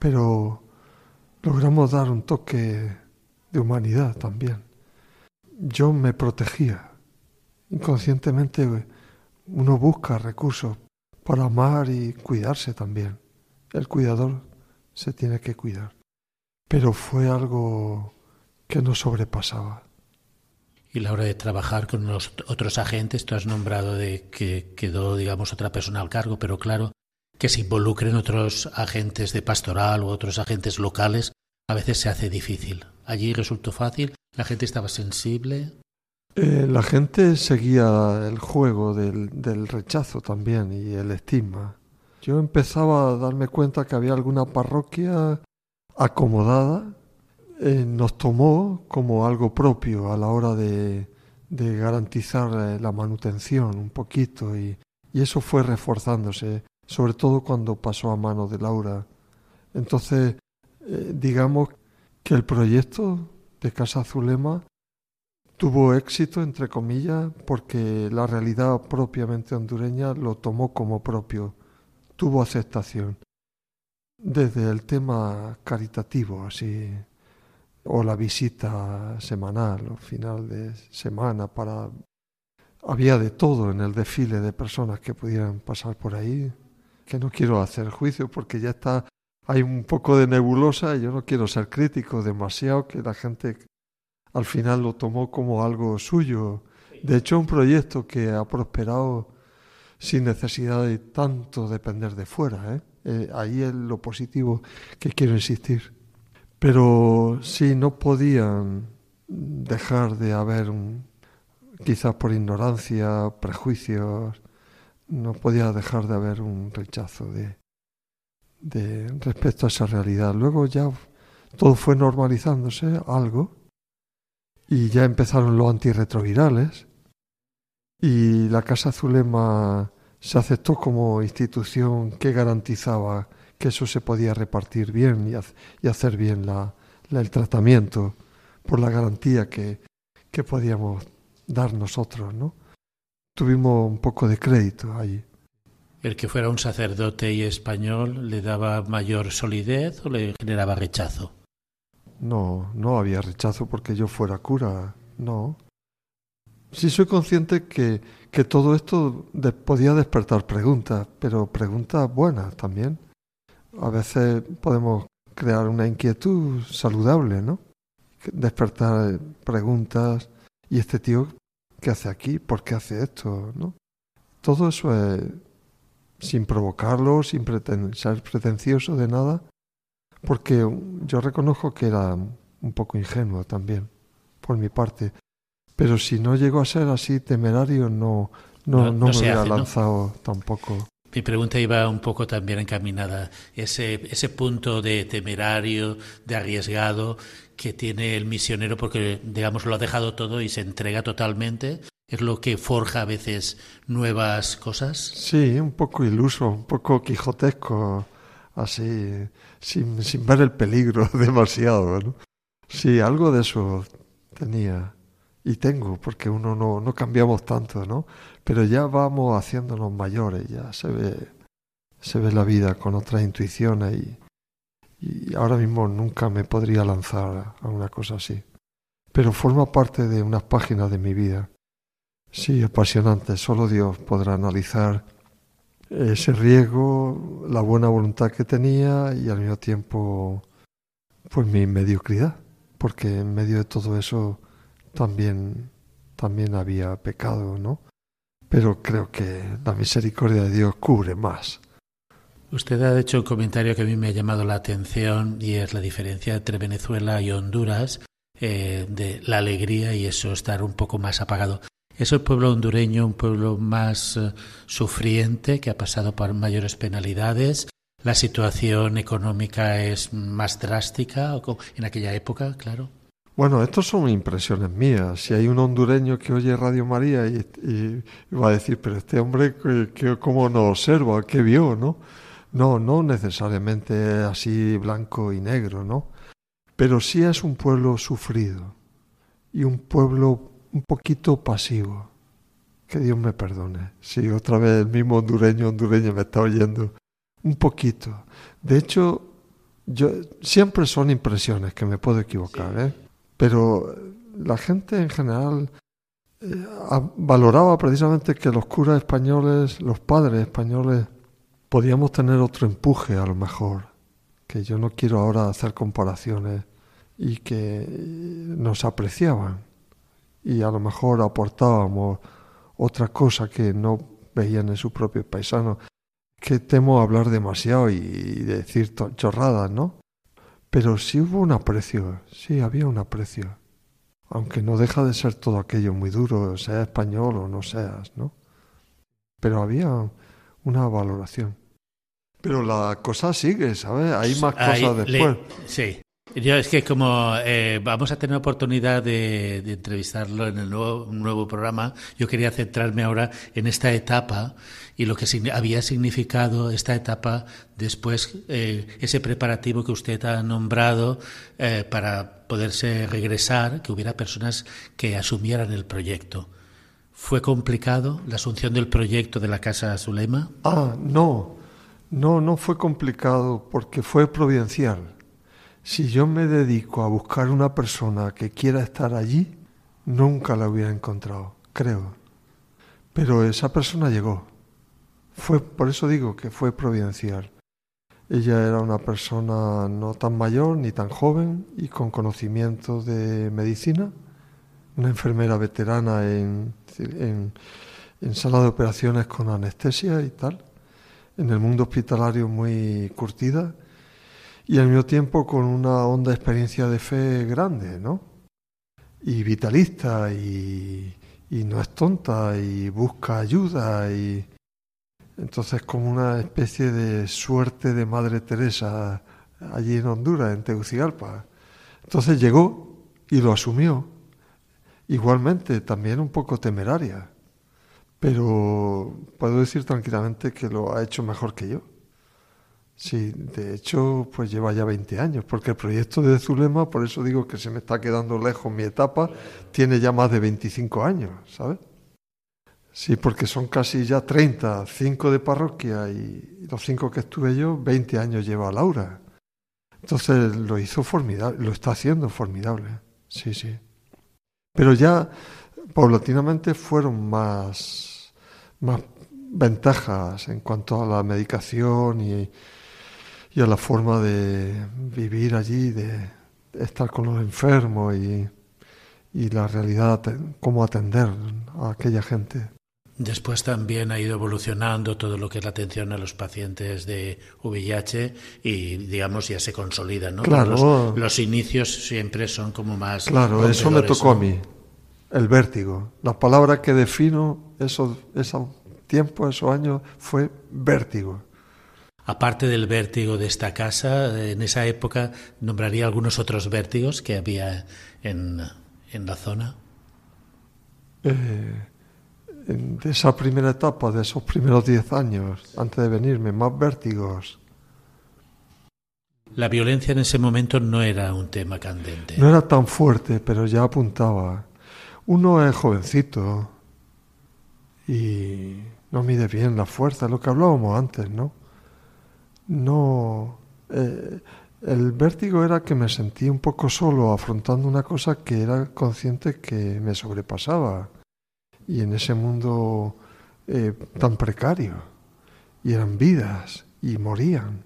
Pero logramos dar un toque de humanidad también. Yo me protegía. Inconscientemente uno busca recursos para amar y cuidarse también. El cuidador se tiene que cuidar. Pero fue algo que nos sobrepasaba. Y la hora de trabajar con los otros agentes, tú has nombrado de que quedó, digamos, otra persona al cargo, pero claro, que se involucren otros agentes de pastoral u otros agentes locales, a veces se hace difícil. Allí resultó fácil, la gente estaba sensible. Eh, la gente seguía el juego del, del rechazo también y el estigma. Yo empezaba a darme cuenta que había alguna parroquia acomodada eh, nos tomó como algo propio a la hora de, de garantizar eh, la manutención un poquito y, y, eso fue reforzándose, sobre todo cuando pasó a manos de Laura. Entonces, eh, digamos que el proyecto de Casa Zulema tuvo éxito, entre comillas, porque la realidad propiamente hondureña lo tomó como propio, tuvo aceptación. Desde el tema caritativo, así o la visita semanal o final de semana para había de todo en el desfile de personas que pudieran pasar por ahí que no quiero hacer juicio porque ya está hay un poco de nebulosa y yo no quiero ser crítico demasiado que la gente al final lo tomó como algo suyo de hecho un proyecto que ha prosperado sin necesidad de tanto depender de fuera ¿eh? Eh, ahí es lo positivo que quiero insistir pero sí, no podían dejar de haber, quizás por ignorancia, prejuicios, no podía dejar de haber un rechazo de, de respecto a esa realidad. Luego ya todo fue normalizándose algo y ya empezaron los antirretrovirales y la Casa Zulema se aceptó como institución que garantizaba que eso se podía repartir bien y, hacer bien la, el tratamiento por la garantía que, que podíamos dar nosotros, ¿no? Tuvimos un poco de crédito ahí. ¿El que fuera un sacerdote y español le daba mayor solidez o le generaba rechazo? No, no había rechazo porque yo fuera cura, no. Sí soy consciente que, que todo esto podía despertar preguntas, pero preguntas buenas también a veces podemos crear una inquietud saludable, ¿no? Despertar preguntas. ¿Y este tío qué hace aquí? ¿Por qué hace esto? ¿no? Todo eso es sin provocarlo, sin ser pretencioso de nada, porque yo reconozco que era un poco ingenuo también, por mi parte. Pero si no llegó a ser así temerario, no, no, no, me hubiera lanzado tampoco. Mi pregunta iba un poco también encaminada. Ese, ese punto de temerario, de arriesgado que tiene el misionero porque, digamos, lo ha dejado todo y se entrega totalmente. ¿Es lo que forja a veces nuevas cosas? Sí, un poco iluso, un poco quijotesco, así, sin, sin ver el peligro demasiado. ¿no? Sí, algo de eso tenía y tengo, porque uno no, no cambiamos tanto, ¿no? Pero ya vamos haciéndonos mayores, ya se ve, se ve la vida con otras intuiciones y, y ahora mismo nunca me podría lanzar a una cosa así. Pero forma parte de unas páginas de mi vida. Sí, apasionante. Solo Dios podrá analizar ese riesgo, la buena voluntad que tenía y al mismo tiempo, pues mi mediocridad, porque en medio de todo eso también, también había pecado, ¿no? Pero creo que la misericordia de Dios cubre más. Usted ha hecho un comentario que a mí me ha llamado la atención y es la diferencia entre Venezuela y Honduras, eh, de la alegría y eso estar un poco más apagado. ¿Es el pueblo hondureño un pueblo más eh, sufriente, que ha pasado por mayores penalidades? ¿La situación económica es más drástica en aquella época, claro? Bueno, estas son impresiones mías. Si hay un hondureño que oye Radio María y, y va a decir, pero este hombre, que, ¿cómo nos observa? ¿Qué vio? ¿no? no, no necesariamente así blanco y negro, ¿no? Pero sí es un pueblo sufrido y un pueblo un poquito pasivo. Que Dios me perdone. Si otra vez el mismo hondureño, hondureño me está oyendo. Un poquito. De hecho, yo siempre son impresiones que me puedo equivocar, ¿eh? Pero la gente en general eh, valoraba precisamente que los curas españoles, los padres españoles, podíamos tener otro empuje a lo mejor, que yo no quiero ahora hacer comparaciones y que nos apreciaban y a lo mejor aportábamos otra cosa que no veían en sus propios paisanos. Que temo hablar demasiado y decir chorradas, ¿no? Pero sí hubo un aprecio, sí había un aprecio. Aunque no deja de ser todo aquello muy duro, sea español o no seas, ¿no? Pero había una valoración. Pero la cosa sigue, ¿sabes? Hay más cosas después. sí. Yo es que como eh, vamos a tener oportunidad de, entrevistarlo en el nuevo, nuevo programa, yo quería centrarme ahora en esta etapa y lo que había significado esta etapa después, eh, ese preparativo que usted ha nombrado eh, para poderse regresar, que hubiera personas que asumieran el proyecto. ¿Fue complicado la asunción del proyecto de la Casa Zulema? Ah, no, no, no fue complicado porque fue providencial si yo me dedico a buscar una persona que quiera estar allí, nunca la hubiera encontrado, creo. Pero esa persona llegó. Fue, por eso digo que fue providencial. Ella era una persona no tan mayor ni tan joven y con conocimiento de medicina, una enfermera veterana en, en, sala de operaciones con anestesia y tal, en el mundo hospitalario muy curtida y al mismo tiempo con una honda experiencia de fe grande, ¿no? Y vitalista y, no es tonta y busca ayuda y entonces como una especie de suerte de Madre Teresa allí en Honduras, en Tegucigalpa. Entonces llegó y lo asumió. Igualmente, también un poco temeraria, pero puedo decir tranquilamente que lo ha hecho mejor que yo. Sí, de hecho, pues lleva ya 20 años, porque el proyecto de Zulema, por eso digo que se me está quedando lejos mi etapa, tiene ya más de 25 años, ¿sabes? Sí, porque son casi ya 30, 5 de parroquia y los 5 que estuve yo, 20 años lleva Laura. Entonces lo hizo formidable, lo está haciendo formidable, sí, sí. Pero ya paulatinamente fueron más, más ventajas en cuanto a la medicación y y a la forma de vivir allí, de estar con los enfermos y, y la realidad, cómo atender a aquella gente. Después también ha ido evolucionando todo lo que es la atención a los pacientes de VIH y, digamos, ya se consolida, ¿no? Claro. Los, inicios siempre son como más. Claro, eso me tocó a mí, el vértigo. Las palabras que defino, eso, esa tiempo, esos años, fue vértigo. Aparte del vértigo de esta casa, en esa época nombraría algunos otros vértigos que había en, en la zona. Eh, de esa primera etapa, de esos primeros diez años, antes de venirme, más vértigos. La violencia en ese momento no era un tema candente. No era tan fuerte, pero ya apuntaba. Uno es jovencito y no mide bien la fuerza, lo que hablábamos antes, ¿no? No. Eh, el vértigo era que me sentí un poco solo afrontando una cosa que era consciente que me sobrepasaba. Y en ese mundo eh, tan precario. Y eran vidas y morían.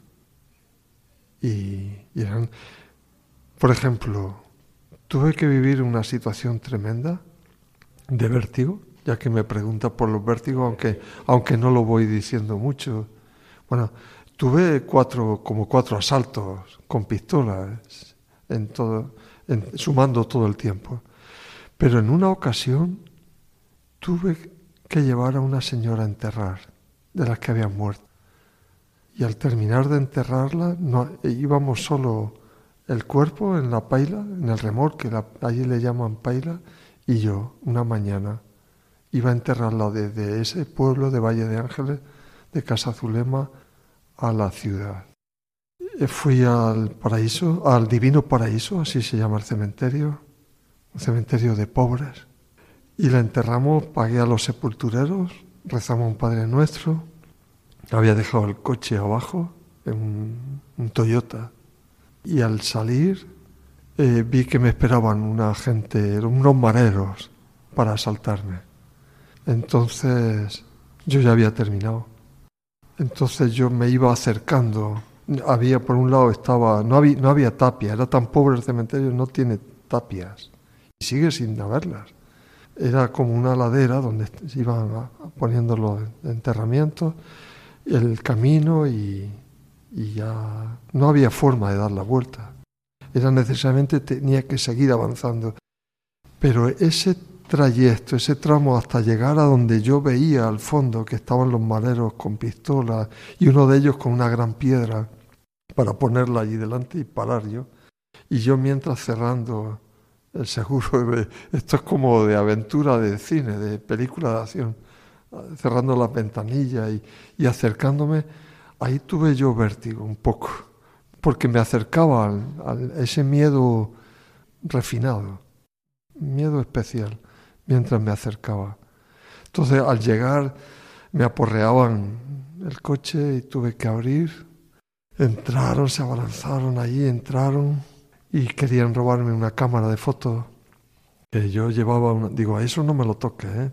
Y, y eran. Por ejemplo, tuve que vivir una situación tremenda de vértigo, ya que me pregunta por los vértigos, aunque, aunque no lo voy diciendo mucho. Bueno, tuve cuatro, como cuatro asaltos con pistolas, en todo, sumando todo el tiempo. Pero en una ocasión tuve que llevar a una señora a enterrar, de las que habían muerto. Y al terminar de enterrarla, no, íbamos solo el cuerpo en la paila, en el remolque, allí le llaman paila, y yo, una mañana, iba a enterrarla desde ese pueblo de Valle de Ángeles, de Casa Zulema, a la ciudad. Eh, fui al paraíso, al divino paraíso, así se llama el cementerio, un cementerio de pobres, y la enterramos, pagué a los sepultureros, rezamos un Padre Nuestro, había dejado el coche abajo, en un, Toyota, y al salir eh, vi que me esperaban una gente, unos mareros, para asaltarme. Entonces yo ya había terminado. Entonces yo me iba acercando. Había, por un lado, estaba, no había, no había tapia, era tan pobre el cementerio, no tiene tapias. Y sigue sin haberlas. Era como una ladera donde iban poniendo los enterramientos, el camino y, y ya no había forma de dar la vuelta. Era necesariamente, tenía que seguir avanzando. Pero ese trayecto, ese tramo hasta llegar a donde yo veía al fondo que estaban los maleros con pistolas y uno de ellos con una gran piedra para ponerla allí delante y parar yo. Y yo mientras cerrando el seguro, esto es como de aventura de cine, de película de acción, cerrando las ventanillas y, y acercándome, ahí tuve yo vértigo un poco, porque me acercaba a ese miedo refinado, miedo especial mientras me acercaba. Entonces al llegar me aporreaban el coche y tuve que abrir. Entraron, se abalanzaron allí, entraron y querían robarme una cámara de fotos que yo llevaba. Una, digo, a eso no me lo toque, ¿eh?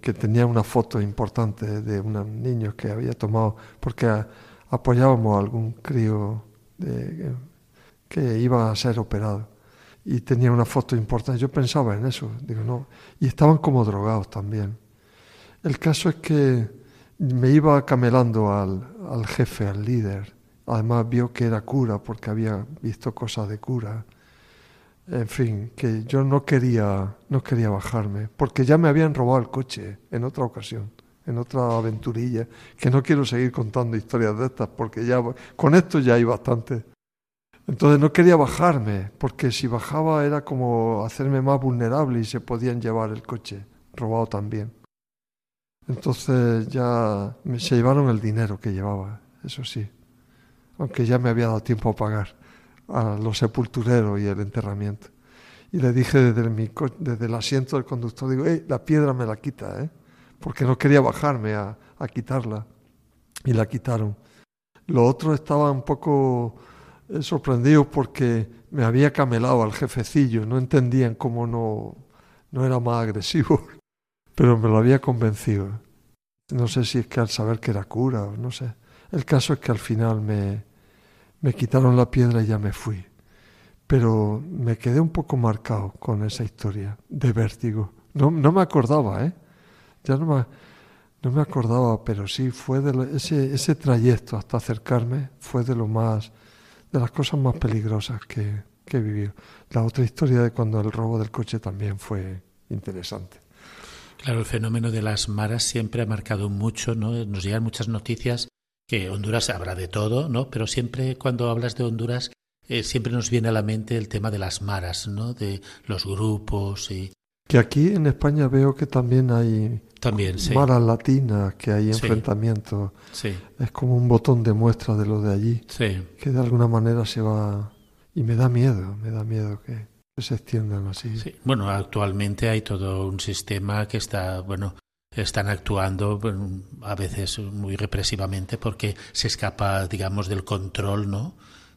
que, tenía una foto importante de unos niños que había tomado porque apoyábamos a algún crío que iba a ser operado y tenía una foto importante. Yo pensaba en eso, digo, no. Y estaban como drogados también. El caso es que me iba camelando al, al jefe, al líder. Además vio que era cura porque había visto cosas de cura. En fin, que yo no quería, no quería bajarme, porque ya me habían robado el coche en otra ocasión, en otra aventurilla, que no quiero seguir contando historias de estas, porque ya con esto ya hay bastante. Entonces no quería bajarme, porque si bajaba era como hacerme más vulnerable y se podían llevar el coche, robado también. Entonces ya me, se llevaron el dinero que llevaba, eso sí, aunque ya me había dado tiempo a pagar a los sepultureros y el enterramiento. Y le dije desde, mi, desde el asiento del conductor, digo, la piedra me la quita, ¿eh? porque no quería bajarme a, quitarla. Y la quitaron. Lo otro estaba un poco sorprendido porque me había camelado al jefecillo, no entendían cómo no, no era más agresivo, pero me lo había convencido. No sé si es que al saber que era cura o no sé. El caso es que al final me, me quitaron la piedra y ya me fui. Pero me quedé un poco marcado con esa historia de vértigo. No, no me acordaba, ¿eh? Ya no me, no me acordaba, pero sí fue de ese, ese trayecto hasta acercarme fue de lo más de las cosas más peligrosas que, que he vivido. La otra historia de cuando el robo del coche también fue interesante. Claro, el fenómeno de las maras siempre ha marcado mucho, ¿no? Nos llegan muchas noticias que Honduras habrá de todo, ¿no? Pero siempre cuando hablas de Honduras eh, siempre nos viene a la mente el tema de las maras, ¿no? De los grupos y que aquí en España veo que también hay también, sí. maras latinas, que hay enfrentamientos. Sí. Es como un botón de muestra de lo de allí, sí. que de alguna manera se va... Y me da miedo, me da miedo que, se extiendan así. Sí. Bueno, actualmente hay todo un sistema que está, bueno, están actuando a veces muy represivamente porque se escapa, digamos, del control, ¿no?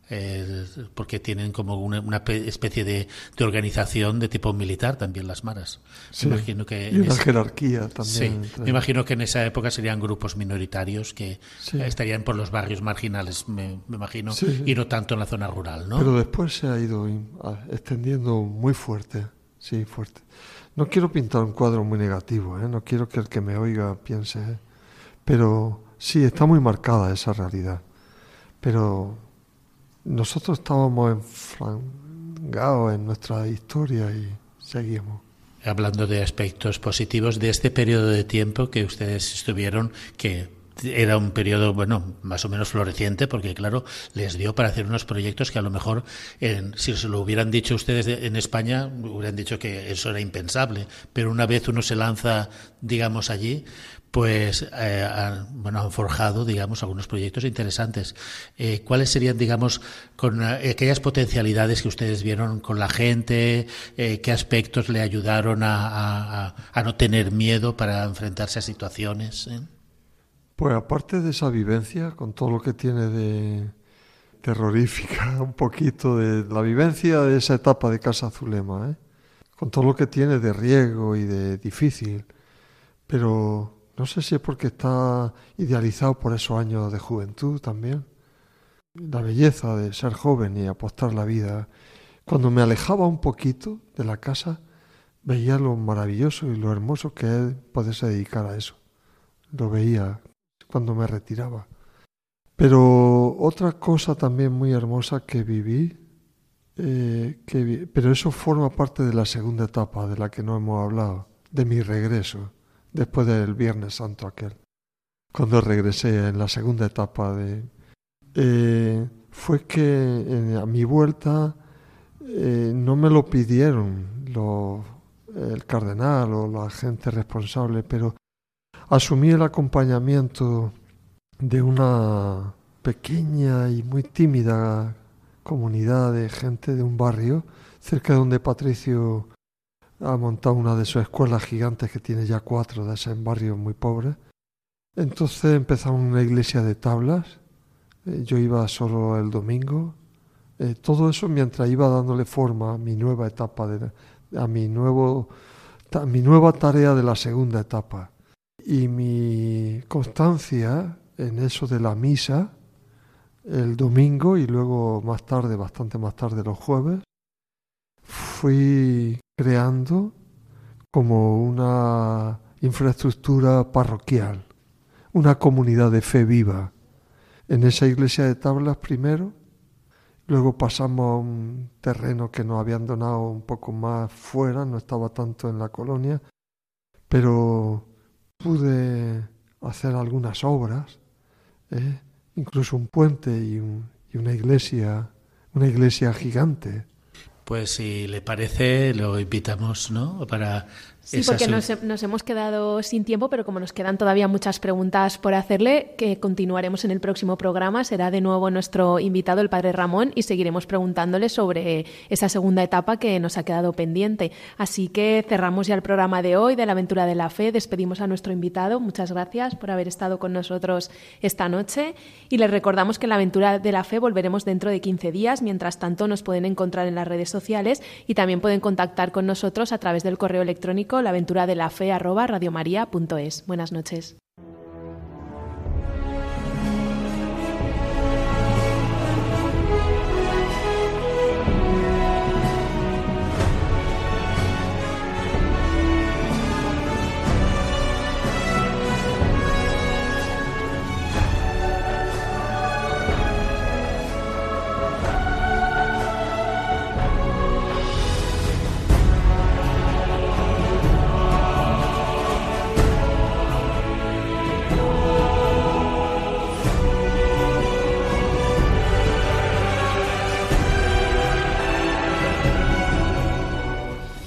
Eh, porque tienen como una, especie de, organización de tipo militar también las maras. me imagino que y una jerarquía también. Sí, me imagino que en esa época serían grupos minoritarios que estarían por los barrios marginales, me, imagino, y no tanto en la zona rural, ¿no? Pero después se ha ido extendiendo muy fuerte, sí, fuerte. No quiero pintar un cuadro muy negativo, ¿eh? no quiero que el que me oiga piense, ¿eh? pero sí, está muy marcada esa realidad. Pero nosotros estábamos enfrangados en nuestra historia y seguimos. Hablando de aspectos positivos de este periodo de tiempo que ustedes estuvieron, que era un periodo, bueno, más o menos floreciente, porque claro, les dio para hacer unos proyectos que a lo mejor, si se lo hubieran dicho ustedes en España, hubieran dicho que eso era impensable. Pero una vez uno se lanza, digamos, allí, pues eh, han, bueno, han forjado, digamos, algunos proyectos interesantes. Eh, ¿Cuáles serían, digamos, con eh, aquellas potencialidades que ustedes vieron con la gente? ¿Qué aspectos le ayudaron a, a, no tener miedo para enfrentarse a situaciones? Pues aparte de esa vivencia, con todo lo que tiene de terrorífica, un poquito de la vivencia de esa etapa de Casa Zulema, con todo lo que tiene de riesgo y de difícil, pero no sé si es porque está idealizado por esos años de juventud también. La belleza de ser joven y apostar la vida. Cuando me alejaba un poquito de la casa, veía lo maravilloso y lo hermoso que es poderse dedicar a eso. Lo veía cuando me retiraba. Pero otra cosa también muy hermosa que viví, eh, que pero eso forma parte de la segunda etapa de la que no hemos hablado, de mi regreso después del Viernes Santo aquel, cuando regresé en la segunda etapa de... Eh, fue que a mi vuelta eh, no me lo pidieron el cardenal o la gente responsable, pero asumí el acompañamiento de una pequeña y muy tímida comunidad de gente de un barrio cerca de donde Patricio ha montado una de sus escuelas gigantes que tiene ya cuatro de esas en barrios muy pobres. Entonces empezamos una iglesia de tablas. Eh, yo iba solo el domingo. Eh, todo eso mientras iba dándole forma a mi nueva etapa, de, a mi, nuevo, mi nueva tarea de la segunda etapa. Y mi constancia en eso de la misa el domingo y luego más tarde, bastante más tarde los jueves, fui creando como una infraestructura parroquial, una comunidad de fe viva. En esa iglesia de tablas primero, luego pasamos a un terreno que nos habían donado un poco más fuera, no estaba tanto en la colonia, pero pude hacer algunas obras, ¿eh? incluso un puente y, y una iglesia, una iglesia gigante pues si le parece, lo invitamos, ¿no? Para Sí, porque nos, hemos quedado sin tiempo, pero como nos quedan todavía muchas preguntas por hacerle, que continuaremos en el próximo programa. Será de nuevo nuestro invitado, el padre Ramón, y seguiremos preguntándole sobre esa segunda etapa que nos ha quedado pendiente. Así que cerramos ya el programa de hoy de la aventura de la fe. Despedimos a nuestro invitado. Muchas gracias por haber estado con nosotros esta noche. Y les recordamos que en la aventura de la fe volveremos dentro de 15 días. Mientras tanto, nos pueden encontrar en las redes sociales y también pueden contactar con nosotros a través del correo electrónico la aventura de la fe arroba radiomaria.es. Buenas noches.